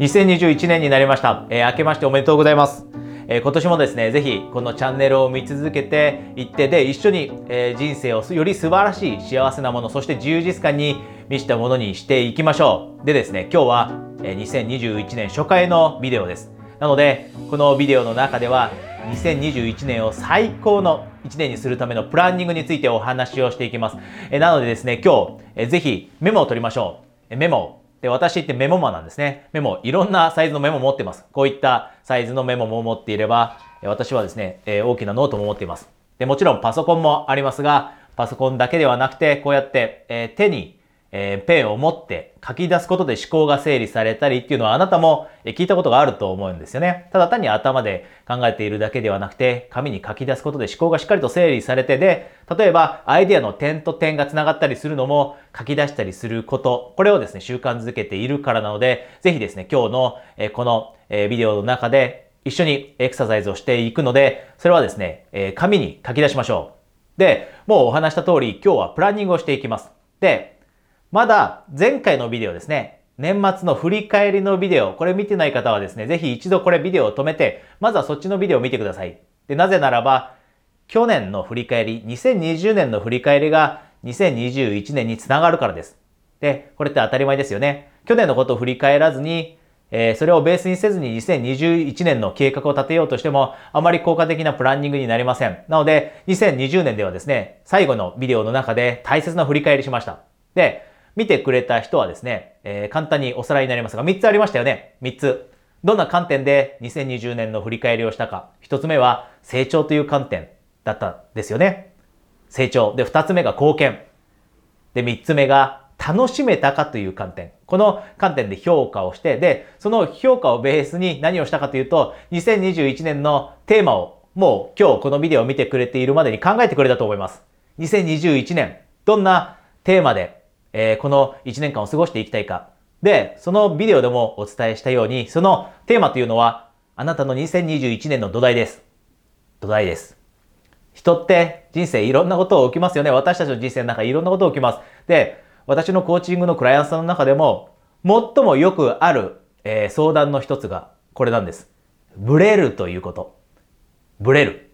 2021年になりました。えー、明けましておめでとうございます。えー、今年もですね、ぜひこのチャンネルを見続けていってで、一緒に、えー、人生をより素晴らしい幸せなもの、そして充実感に満ちたものにしていきましょう。でですね、今日は、えー、2021年初回のビデオです。なので、このビデオの中では、2021年を最高の1年にするためのプランニングについてお話をしていきます。えなのでですね、今日、えぜひメモを取りましょう。メモで、私ってメモ魔なんですね。メモ、いろんなサイズのメモ持ってます。こういったサイズのメモも持っていれば、私はですね、え大きなノートも持っています。で、もちろんパソコンもありますが、パソコンだけではなくて、こうやって、え手にえー、ペンを持って書き出すことで思考が整理されたりっていうのはあなたも聞いたことがあると思うんですよね。ただ単に頭で考えているだけではなくて、紙に書き出すことで思考がしっかりと整理されてで、例えばアイデアの点と点が繋がったりするのも書き出したりすること、これをですね、習慣づけているからなので、ぜひですね、今日の、えこの、えビデオの中で一緒にエクササイズをしていくので、それはですね、え紙に書き出しましょう。で、もうお話した通り、今日はプランニングをしていきます。で、まだ前回のビデオですね、年末の振り返りのビデオ、これ見てない方はですね、ぜひ一度これビデオを止めて、まずはそっちのビデオを見てください。で、なぜならば、去年の振り返り、2020年の振り返りが2021年につながるからです。で、これって当たり前ですよね。去年のことを振り返らずに、えー、それをベースにせずに2021年の計画を立てようとしても、あまり効果的なプランニングになりません。なので、2020年ではですね、最後のビデオの中で大切な振り返りしました。で、見てくれた人はですね、えー、簡単におさらいになりますが、3つありましたよね。3つ。どんな観点で2020年の振り返りをしたか。1つ目は成長という観点だったんですよね。成長。で、2つ目が貢献。で、3つ目が楽しめたかという観点。この観点で評価をして、で、その評価をベースに何をしたかというと、2021年のテーマをもう今日このビデオを見てくれているまでに考えてくれたと思います。2021年、どんなテーマでえー、この1年間を過ごしていきたいか。で、そのビデオでもお伝えしたように、そのテーマというのは、あなたの2021年の土台です。土台です。人って人生いろんなことを起きますよね。私たちの人生の中いろんなこと起きます。で、私のコーチングのクライアントさんの中でも、最もよくある、えー、相談の一つがこれなんです。ブレるということ。ブレる。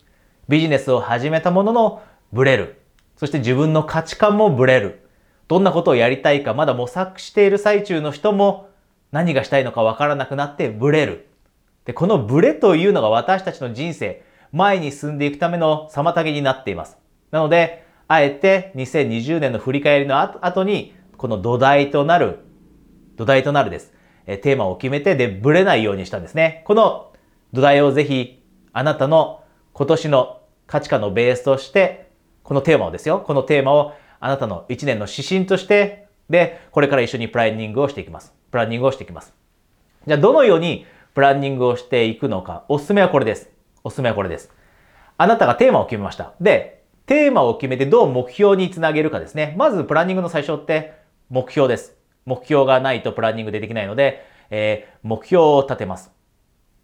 ビジネスを始めたもののブレる。そして自分の価値観もブレる。どんなことをやりたいかまだ模索している最中の人も何がしたいのかわからなくなってブレる。で、このブレというのが私たちの人生、前に進んでいくための妨げになっています。なので、あえて2020年の振り返りの後に、この土台となる、土台となるです。えテーマを決めて、で、ブレないようにしたんですね。この土台をぜひ、あなたの今年の価値観のベースとして、このテーマをですよ、このテーマをあなたの1年の指針として、で、これから一緒にプランニングをしていきます。プランニングをしていきます。じゃあ、どのようにプランニングをしていくのか。おすすめはこれです。おすすめはこれです。あなたがテーマを決めました。で、テーマを決めてどう目標につなげるかですね。まずプランニングの最初って目標です。目標がないとプランニングでできないので、えー、目標を立てます。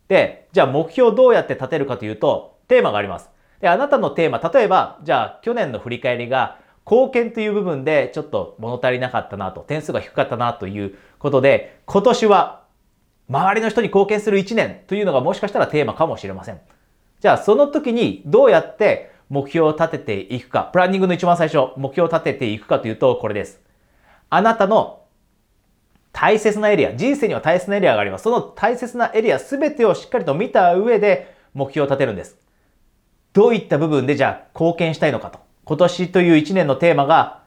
で、じゃあ目標をどうやって立てるかというと、テーマがあります。で、あなたのテーマ、例えば、じゃあ去年の振り返りが貢献という部分でちょっと物足りなかったなと、点数が低かったなということで、今年は周りの人に貢献する1年というのがもしかしたらテーマかもしれません。じゃあその時にどうやって目標を立てていくか、プランニングの一番最初、目標を立てていくかというとこれです。あなたの大切なエリア、人生には大切なエリアがあります。その大切なエリアすべてをしっかりと見た上で目標を立てるんです。どういった部分でじゃあ貢献したいのかと。今年という一年のテーマが、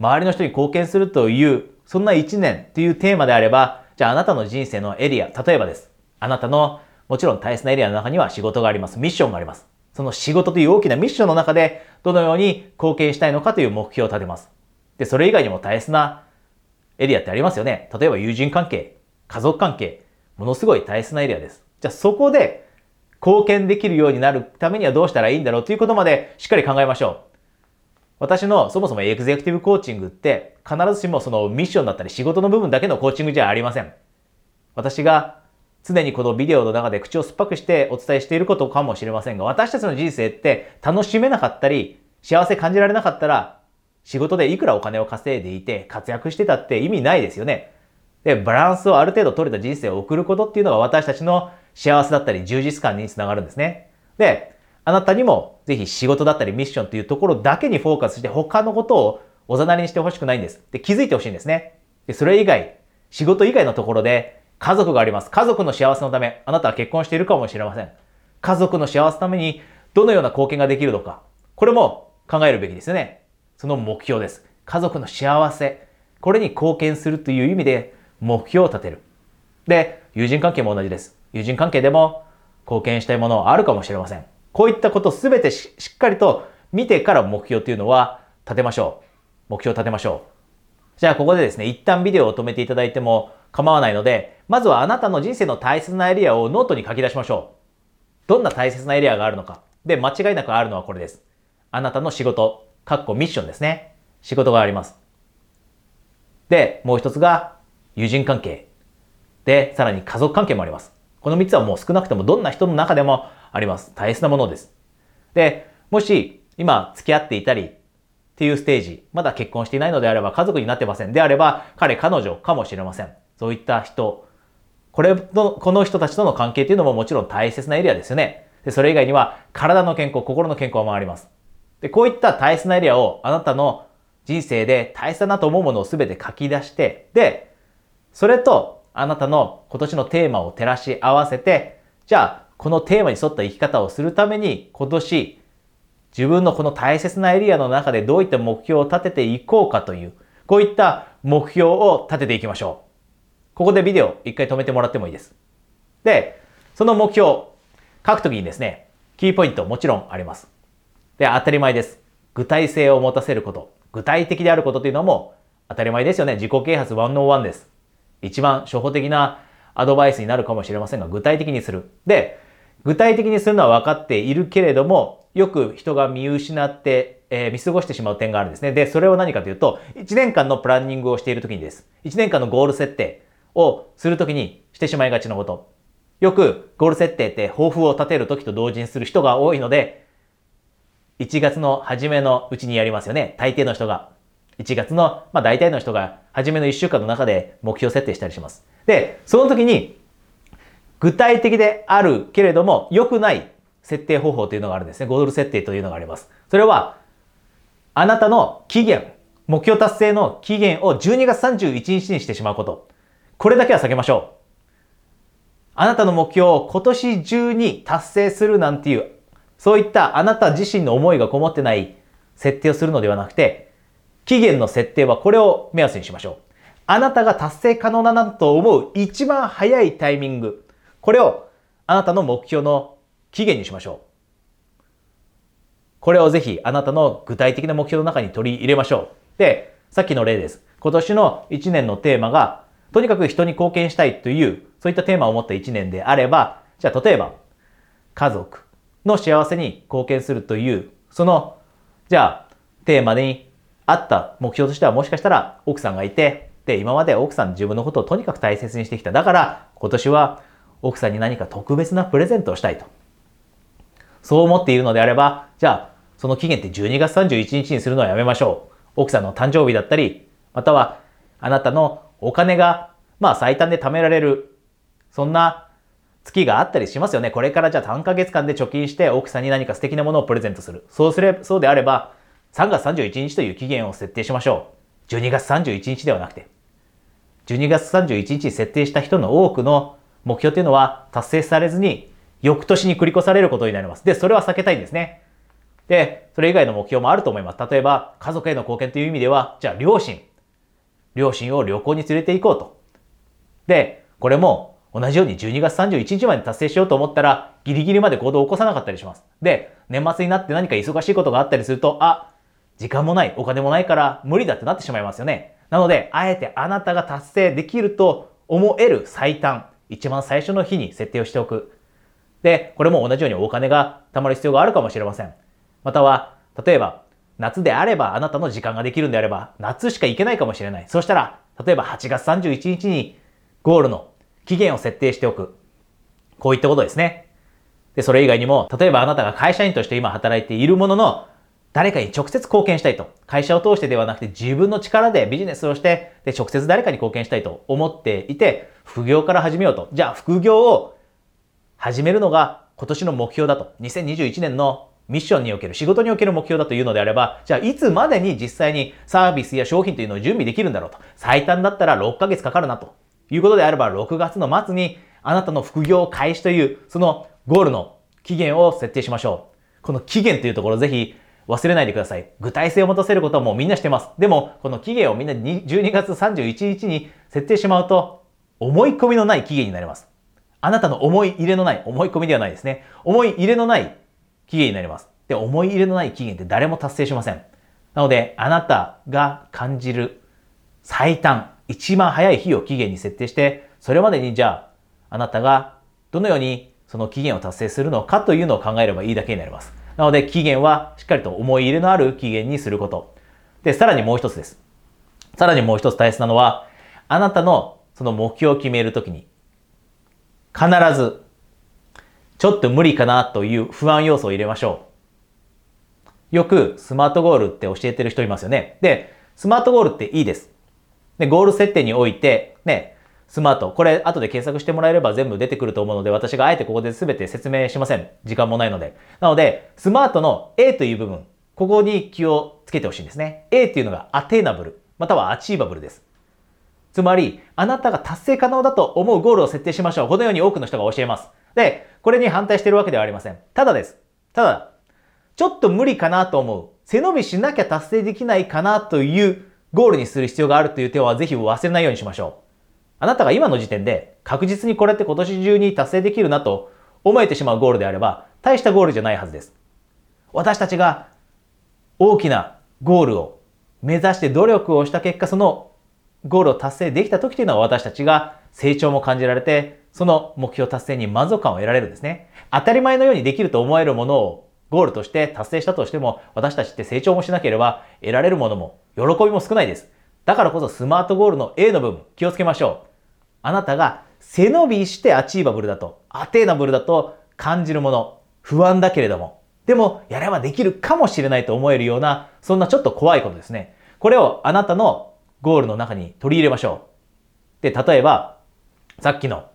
周りの人に貢献するという、そんな一年というテーマであれば、じゃああなたの人生のエリア、例えばです。あなたのもちろん大切なエリアの中には仕事があります。ミッションがあります。その仕事という大きなミッションの中で、どのように貢献したいのかという目標を立てます。で、それ以外にも大切なエリアってありますよね。例えば友人関係、家族関係、ものすごい大切なエリアです。じゃあそこで貢献できるようになるためにはどうしたらいいんだろうということまでしっかり考えましょう。私のそもそもエグゼクティブコーチングって必ずしもそのミッションだったり仕事の部分だけのコーチングじゃありません。私が常にこのビデオの中で口を酸っぱくしてお伝えしていることかもしれませんが、私たちの人生って楽しめなかったり、幸せ感じられなかったら、仕事でいくらお金を稼いでいて活躍してたって意味ないですよね。で、バランスをある程度取れた人生を送ることっていうのが私たちの幸せだったり充実感につながるんですね。で、あなたにもぜひ仕事だったりミッションというところだけにフォーカスして他のことをおざなりにしてほしくないんです。で、気づいてほしいんですね。で、それ以外、仕事以外のところで家族があります。家族の幸せのため、あなたは結婚しているかもしれません。家族の幸せのためにどのような貢献ができるのか。これも考えるべきですよね。その目標です。家族の幸せ。これに貢献するという意味で目標を立てる。で、友人関係も同じです。友人関係でも貢献したいものはあるかもしれません。こういったことすべてしっかりと見てから目標というのは立てましょう。目標立てましょう。じゃあここでですね、一旦ビデオを止めていただいても構わないので、まずはあなたの人生の大切なエリアをノートに書き出しましょう。どんな大切なエリアがあるのか。で、間違いなくあるのはこれです。あなたの仕事、かっこミッションですね。仕事があります。で、もう一つが友人関係。で、さらに家族関係もあります。この三つはもう少なくともどんな人の中でもあります。大切なものです。で、もし今付き合っていたりっていうステージ、まだ結婚していないのであれば家族になってません。であれば彼、彼女かもしれません。そういった人、これと、この人たちとの関係っていうのももちろん大切なエリアですよね。で、それ以外には体の健康、心の健康もあります。で、こういった大切なエリアをあなたの人生で大切だなと思うものを全て書き出して、で、それとあなたの今年のテーマを照らし合わせて、じゃあ、このテーマに沿った生き方をするために今年自分のこの大切なエリアの中でどういった目標を立てていこうかという、こういった目標を立てていきましょう。ここでビデオ一回止めてもらってもいいです。で、その目標、書くときにですね、キーポイントもちろんあります。で、当たり前です。具体性を持たせること。具体的であることというのも当たり前ですよね。自己啓発101です。一番初歩的なアドバイスになるかもしれませんが、具体的にする。で、具体的にするのは分かっているけれども、よく人が見失って、えー、見過ごしてしまう点があるんですね。で、それは何かというと、1年間のプランニングをしているときにです。1年間のゴール設定をするときにしてしまいがちなこと。よくゴール設定って抱負を立てるときと同時にする人が多いので、1月の初めのうちにやりますよね。大抵の人が。1月の、まあ大体の人が初めの1週間の中で目標設定したりします。で、その時に具体的であるけれども良くない設定方法というのがあるんですね。ゴール設定というのがあります。それは、あなたの期限、目標達成の期限を12月31日にしてしまうこと。これだけは避けましょう。あなたの目標を今年中に達成するなんていうそういったあなた自身の思いがこもってない設定をするのではなくて、期限の設定はこれを目安にしましょう。あなたが達成可能だなと思う一番早いタイミング。これをあなたの目標の期限にしましょう。これをぜひあなたの具体的な目標の中に取り入れましょう。で、さっきの例です。今年の1年のテーマが、とにかく人に貢献したいという、そういったテーマを持った1年であれば、じゃあ例えば、家族、の幸せに貢献するという、その、じゃあ、テーマにあった目標としてはもしかしたら奥さんがいて、で、今まで奥さん自分のことをとにかく大切にしてきた。だから、今年は奥さんに何か特別なプレゼントをしたいと。そう思っているのであれば、じゃあ、その期限って12月31日にするのはやめましょう。奥さんの誕生日だったり、または、あなたのお金が、まあ最短で貯められる、そんな月があったりしますよね。これからじゃあ3ヶ月間で貯金して奥さんに何か素敵なものをプレゼントする。そうすれ、そうであれば、3月31日という期限を設定しましょう。12月31日ではなくて。12月31日に設定した人の多くの目標というのは達成されずに、翌年に繰り越されることになります。で、それは避けたいんですね。で、それ以外の目標もあると思います。例えば、家族への貢献という意味では、じゃあ、両親。両親を旅行に連れて行こうと。で、これも同じように12月31日まで達成しようと思ったら、ギリギリまで行動を起こさなかったりします。で、年末になって何か忙しいことがあったりすると、あ、時間もない、お金もないから無理だってなってしまいますよね。なので、あえてあなたが達成できると思える最短、一番最初の日に設定をしておく。で、これも同じようにお金が貯まる必要があるかもしれません。または、例えば、夏であればあなたの時間ができるんであれば、夏しか行けないかもしれない。そしたら、例えば8月31日にゴールの期限を設定しておく。こういったことですね。で、それ以外にも、例えばあなたが会社員として今働いているものの、誰かに直接貢献したいと。会社を通してではなくて自分の力でビジネスをして、で、直接誰かに貢献したいと思っていて、副業から始めようと。じゃあ、副業を始めるのが今年の目標だと。2021年のミッションにおける、仕事における目標だというのであれば、じゃあいつまでに実際にサービスや商品というのを準備できるんだろうと。最短だったら6ヶ月かかるなと。いうことであれば、6月の末にあなたの副業開始という、そのゴールの期限を設定しましょう。この期限というところぜひ忘れないでください。具体性を持たせることはもうみんなしてます。でも、この期限をみんな12月31日に設定してしまうと、思い込みのない期限になります。あなたの思い入れのない、思い込みではないですね。思い入れのない期限になります。で、思い入れのない期限って誰も達成しません。なので、あなたが感じる最短、一番早い日を期限に設定して、それまでにじゃあ、あなたがどのようにその期限を達成するのかというのを考えればいいだけになります。なので期限はしっかりと思い入れのある期限にすること。で、さらにもう一つです。さらにもう一つ大切なのは、あなたのその目標を決めるときに、必ず、ちょっと無理かなという不安要素を入れましょう。よくスマートゴールって教えてる人いますよね。で、スマートゴールっていいです。で、ゴール設定において、ね、スマート。これ後で検索してもらえれば全部出てくると思うので、私があえてここで全て説明しません。時間もないので。なので、スマートの A という部分、ここに気をつけてほしいんですね。A っていうのがアテーナブル、またはアチーバブルです。つまり、あなたが達成可能だと思うゴールを設定しましょう。このように多くの人が教えます。で、これに反対してるわけではありません。ただです。ただ、ちょっと無理かなと思う。背伸びしなきゃ達成できないかなというゴールにする必要があるという手はぜひ忘れないようにしましょう。あなたが今の時点で確実にこれって今年中に達成できるなと思えてしまうゴールであれば、大したゴールじゃないはずです。私たちが大きなゴールを目指して努力をした結果、そのゴールを達成できた時というのは私たちが成長も感じられて、その目標達成に満足感を得られるんですね。当たり前のようにできると思えるものをゴールとして達成したとしても、私たちって成長もしなければ得られるものも喜びも少ないです。だからこそスマートゴールの A の部分気をつけましょう。あなたが背伸びしてアチーバブルだと、アテーナブルだと感じるもの、不安だけれども、でもやればできるかもしれないと思えるような、そんなちょっと怖いことですね。これをあなたのゴールの中に取り入れましょう。で、例えば、さっきの、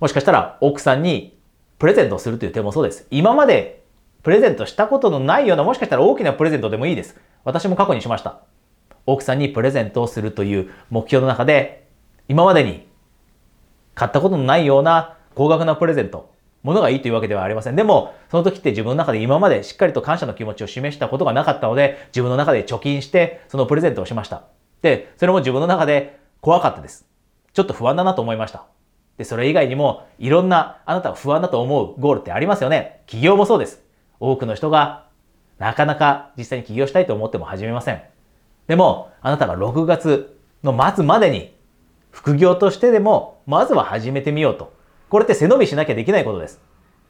もしかしたら奥さんにプレゼントをするという手もそうです。今までプレゼントしたことのないような、もしかしたら大きなプレゼントでもいいです。私も過去にしました。奥さんにプレゼントをするという目標の中で、今までに買ったことのないような高額なプレゼント、ものがいいというわけではありません。でも、その時って自分の中で今までしっかりと感謝の気持ちを示したことがなかったので、自分の中で貯金して、そのプレゼントをしました。で、それも自分の中で怖かったです。ちょっと不安だなと思いました。で、それ以外にも、いろんなあなたが不安だと思うゴールってありますよね。起業もそうです。多くの人が、なかなか実際に起業したいと思っても始めません。でも、あなたが6月の末までに副業としてでも、まずは始めてみようと。これって背伸びしなきゃできないことです。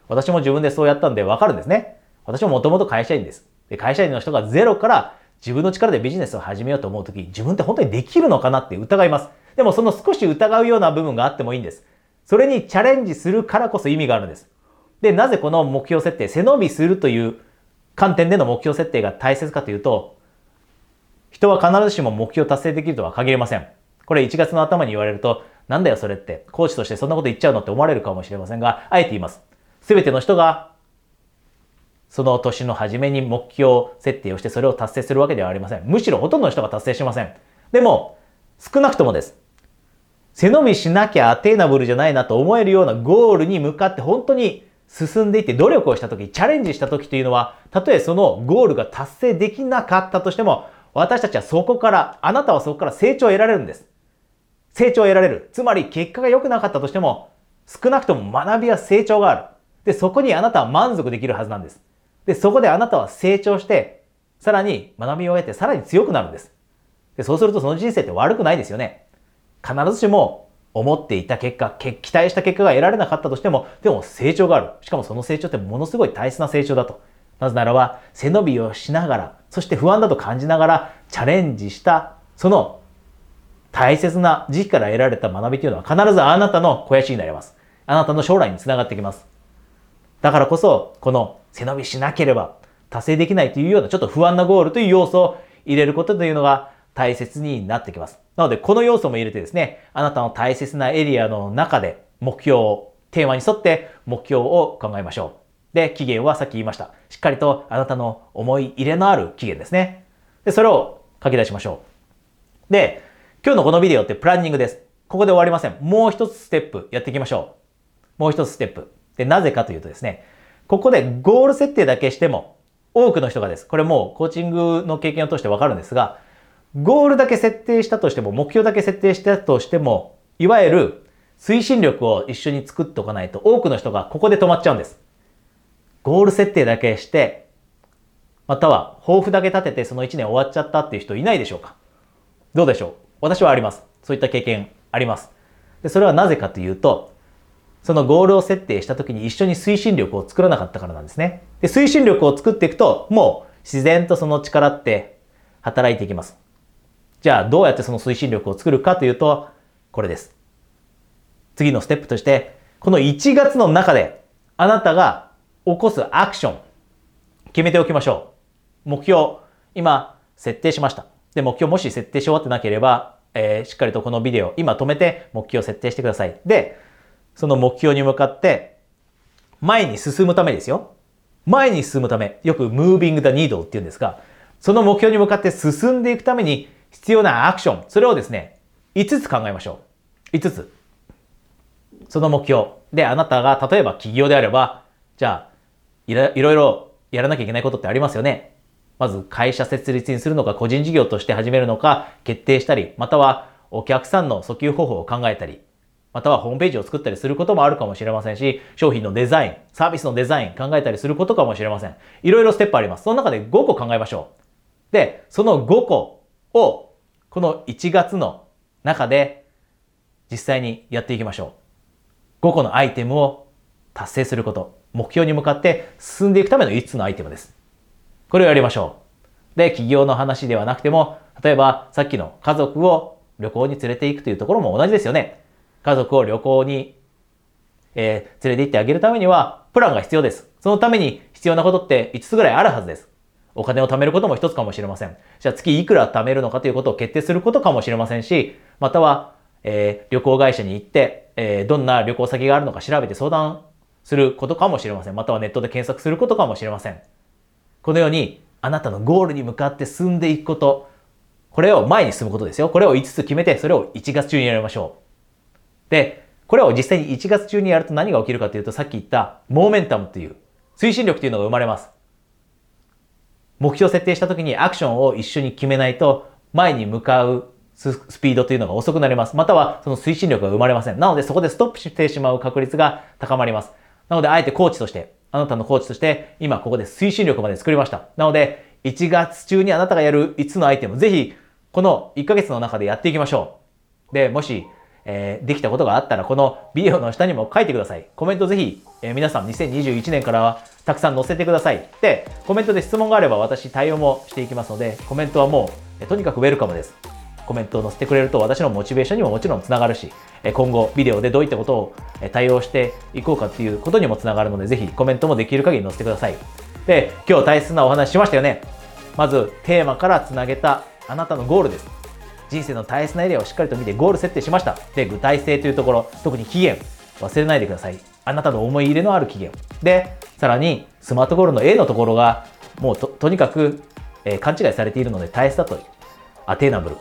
私も自分でそうやったんでわかるんですね。私ももともと会社員です。で、会社員の人がゼロから自分の力でビジネスを始めようと思うとき、自分って本当にできるのかなって疑います。でもその少し疑うような部分があってもいいんです。それにチャレンジするからこそ意味があるんです。で、なぜこの目標設定、背伸びするという観点での目標設定が大切かというと、人は必ずしも目標達成できるとは限りません。これ1月の頭に言われると、なんだよそれって、コーチとしてそんなこと言っちゃうのって思われるかもしれませんが、あえて言います。すべての人が、その年の初めに目標設定をしてそれを達成するわけではありません。むしろほとんどの人が達成しません。でも、少なくともです。背伸びしなきゃアテーナブルじゃないなと思えるようなゴールに向かって本当に進んでいって努力をした時、チャレンジした時というのは、たとえそのゴールが達成できなかったとしても、私たちはそこから、あなたはそこから成長を得られるんです。成長を得られる。つまり結果が良くなかったとしても、少なくとも学びや成長がある。で、そこにあなたは満足できるはずなんです。で、そこであなたは成長して、さらに学びを得て、さらに強くなるんです。で、そうするとその人生って悪くないですよね。必ずしも思っていた結果、期待した結果が得られなかったとしても、でも成長がある。しかもその成長ってものすごい大切な成長だと。なぜならば、背伸びをしながら、そして不安だと感じながらチャレンジした、その大切な時期から得られた学びというのは必ずあなたの肥やしになります。あなたの将来につながってきます。だからこそ、この背伸びしなければ達成できないというようなちょっと不安なゴールという要素を入れることというのが大切になってきます。なので、この要素も入れてですね、あなたの大切なエリアの中で目標を、テーマに沿って目標を考えましょう。で、期限はさっき言いました。しっかりとあなたの思い入れのある期限ですね。で、それを書き出しましょう。で、今日のこのビデオってプランニングです。ここで終わりません。もう一つステップやっていきましょう。もう一つステップ。で、なぜかというとですね、ここでゴール設定だけしても、多くの人がです。これもうコーチングの経験を通してわかるんですが、ゴールだけ設定したとしても、目標だけ設定したとしても、いわゆる推進力を一緒に作っておかないと多くの人がここで止まっちゃうんです。ゴール設定だけして、または抱負だけ立ててその1年終わっちゃったっていう人いないでしょうかどうでしょう？私はあります。そういった経験あります。でそれはなぜかというと、そのゴールを設定した時に一緒に推進力を作らなかったからなんですね。で、推進力を作っていくと、もう自然とその力って働いていきます。じゃあ、どうやってその推進力を作るかというと、これです。次のステップとして、この1月の中で、あなたが起こすアクション、決めておきましょう。目標、今、設定しました。で、目標もし設定し終わってなければ、えー、しっかりとこのビデオ、今止めて目標を設定してください。で、その目標に向かって前に進むためですよ。前に進むため、よく moving the needle って言うんですが、その目標に向かって進んでいくために必要なアクション、それをですね、5つ考えましょう。5つ。その目標。で、あなたが例えば企業であれば、じゃあ、いろいろやらなきゃいけないことってありますよね。まず会社設立にするのか、個人事業として始めるのか、決定したり、またはお客さんの訴求方法を考えたり、またはホームページを作ったりすることもあるかもしれませんし、商品のデザイン、サービスのデザイン考えたりすることかもしれません。いろいろステップあります。その中で5個考えましょう。で、その5個を、この1月の中で実際にやっていきましょう。5個のアイテムを達成すること。目標に向かって進んでいくための5つのアイテムです。これをやりましょう。で、企業の話ではなくても、例えばさっきの家族を旅行に連れて行くというところも同じですよね。家族を旅行に、えー、連れて行ってあげるためには、プランが必要です。そのために必要なことって5つぐらいあるはずです。お金を貯めることも一つかもしれません。じゃあ月いくら貯めるのかということを決定することかもしれませんし、または、えー、旅行会社に行って、えー、どんな旅行先があるのか調べて相談することかもしれません。またはネットで検索することかもしれません。このように、あなたのゴールに向かって進んでいくこと、これを前に進むことですよ。これを5つ決めて、それを1月中にやりましょう。で、これを実際に1月中にやると何が起きるかというと、さっき言ったモーメンタムという推進力というのが生まれます。目標設定した時にアクションを一緒に決めないと前に向かうスピードというのが遅くなります。またはその推進力が生まれません。なのでそこでストップしてしまう確率が高まります。なのであえてコーチとして、あなたのコーチとして今ここで推進力まで作りました。なので1月中にあなたがやる5つのアイテム、ぜひこの1ヶ月の中でやっていきましょう。で、もしえー、できたことがあったら、このビデオの下にも書いてください。コメントぜひ、えー、皆さん2021年からはたくさん載せてください。で、コメントで質問があれば私対応もしていきますので、コメントはもう、えー、とにかくウェルカムです。コメントを載せてくれると私のモチベーションにももちろんつながるし、今後ビデオでどういったことを対応していこうかっていうことにもつながるので、ぜひコメントもできる限り載せてください。で、今日大切なお話しましたよね。まずテーマからつなげたあなたのゴールです。人生の大切なエリアをしっかりと見てゴール設定しました。で、具体性というところ、特に期限、忘れないでください。あなたの思い入れのある期限。で、さらに、スマートゴールの A のところが、もうととにかく、えー、勘違いされているので大切だと。アテーナブル。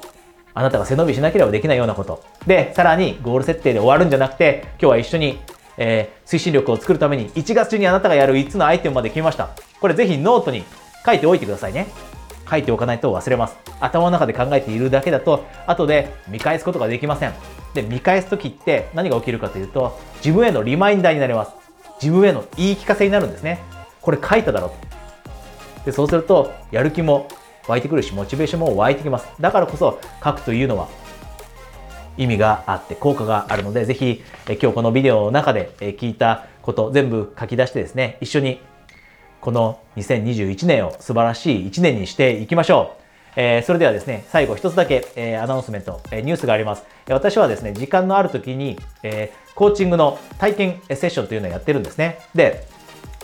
あなたが背伸びしなければできないようなこと。で、さらに、ゴール設定で終わるんじゃなくて、今日は一緒に、えー、推進力を作るために、1月中にあなたがやる5つのアイテムまで決めました。これぜひノートに書いておいてくださいね。書いておかないと忘れます。頭の中で考えているだけだと、後で見返すことができません。で、見返す時って何が起きるかというと、自分へのリマインダーになります。自分への言い聞かせになるんですね。これ書いただろうで、そうすると、やる気も湧いてくるし、モチベーションも湧いてきます。だからこそ、書くというのは意味があって効果があるので、ぜひ、今日このビデオの中で聞いたこと全部書き出してですね、一緒にこの2021年を素晴らしい1年にしていきましょう。えー、それではですね、最後一つだけ、えー、アナウンスメント、えー、ニュースがあります。私はですね、時間のある時に、え、コーチングの体験セッションというのをやってるんですね。で、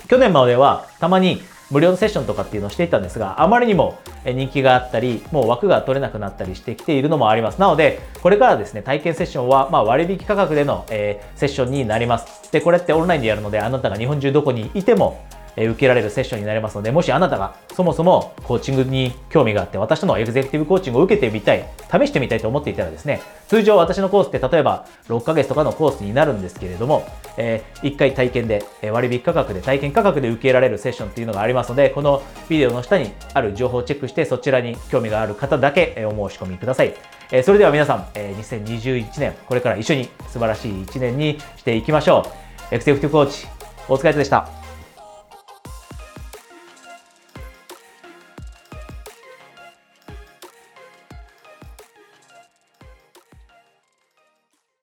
去年まではたまに無料のセッションとかっていうのをしていたんですが、あまりにも人気があったり、もう枠が取れなくなったりしてきているのもあります。なので、これからですね、体験セッションは、ま割引価格での、え、セッションになります。で、これってオンラインでやるので、あなたが日本中どこにいても、受けられるセッションになりますので、もしあなたがそもそもコーチングに興味があって、私とのエグゼクティブコーチングを受けてみたい、試してみたいと思っていたらですね、通常私のコースって例えば6ヶ月とかのコースになるんですけれども、えー、1回体験で、割引価格で、体験価格で受けられるセッションっていうのがありますので、このビデオの下にある情報をチェックして、そちらに興味がある方だけお申し込みください。えそれでは皆さん、え2021年、これから一緒に素晴らしい1年にしていきましょう。エクセクティブコーチ、お疲れ様でした。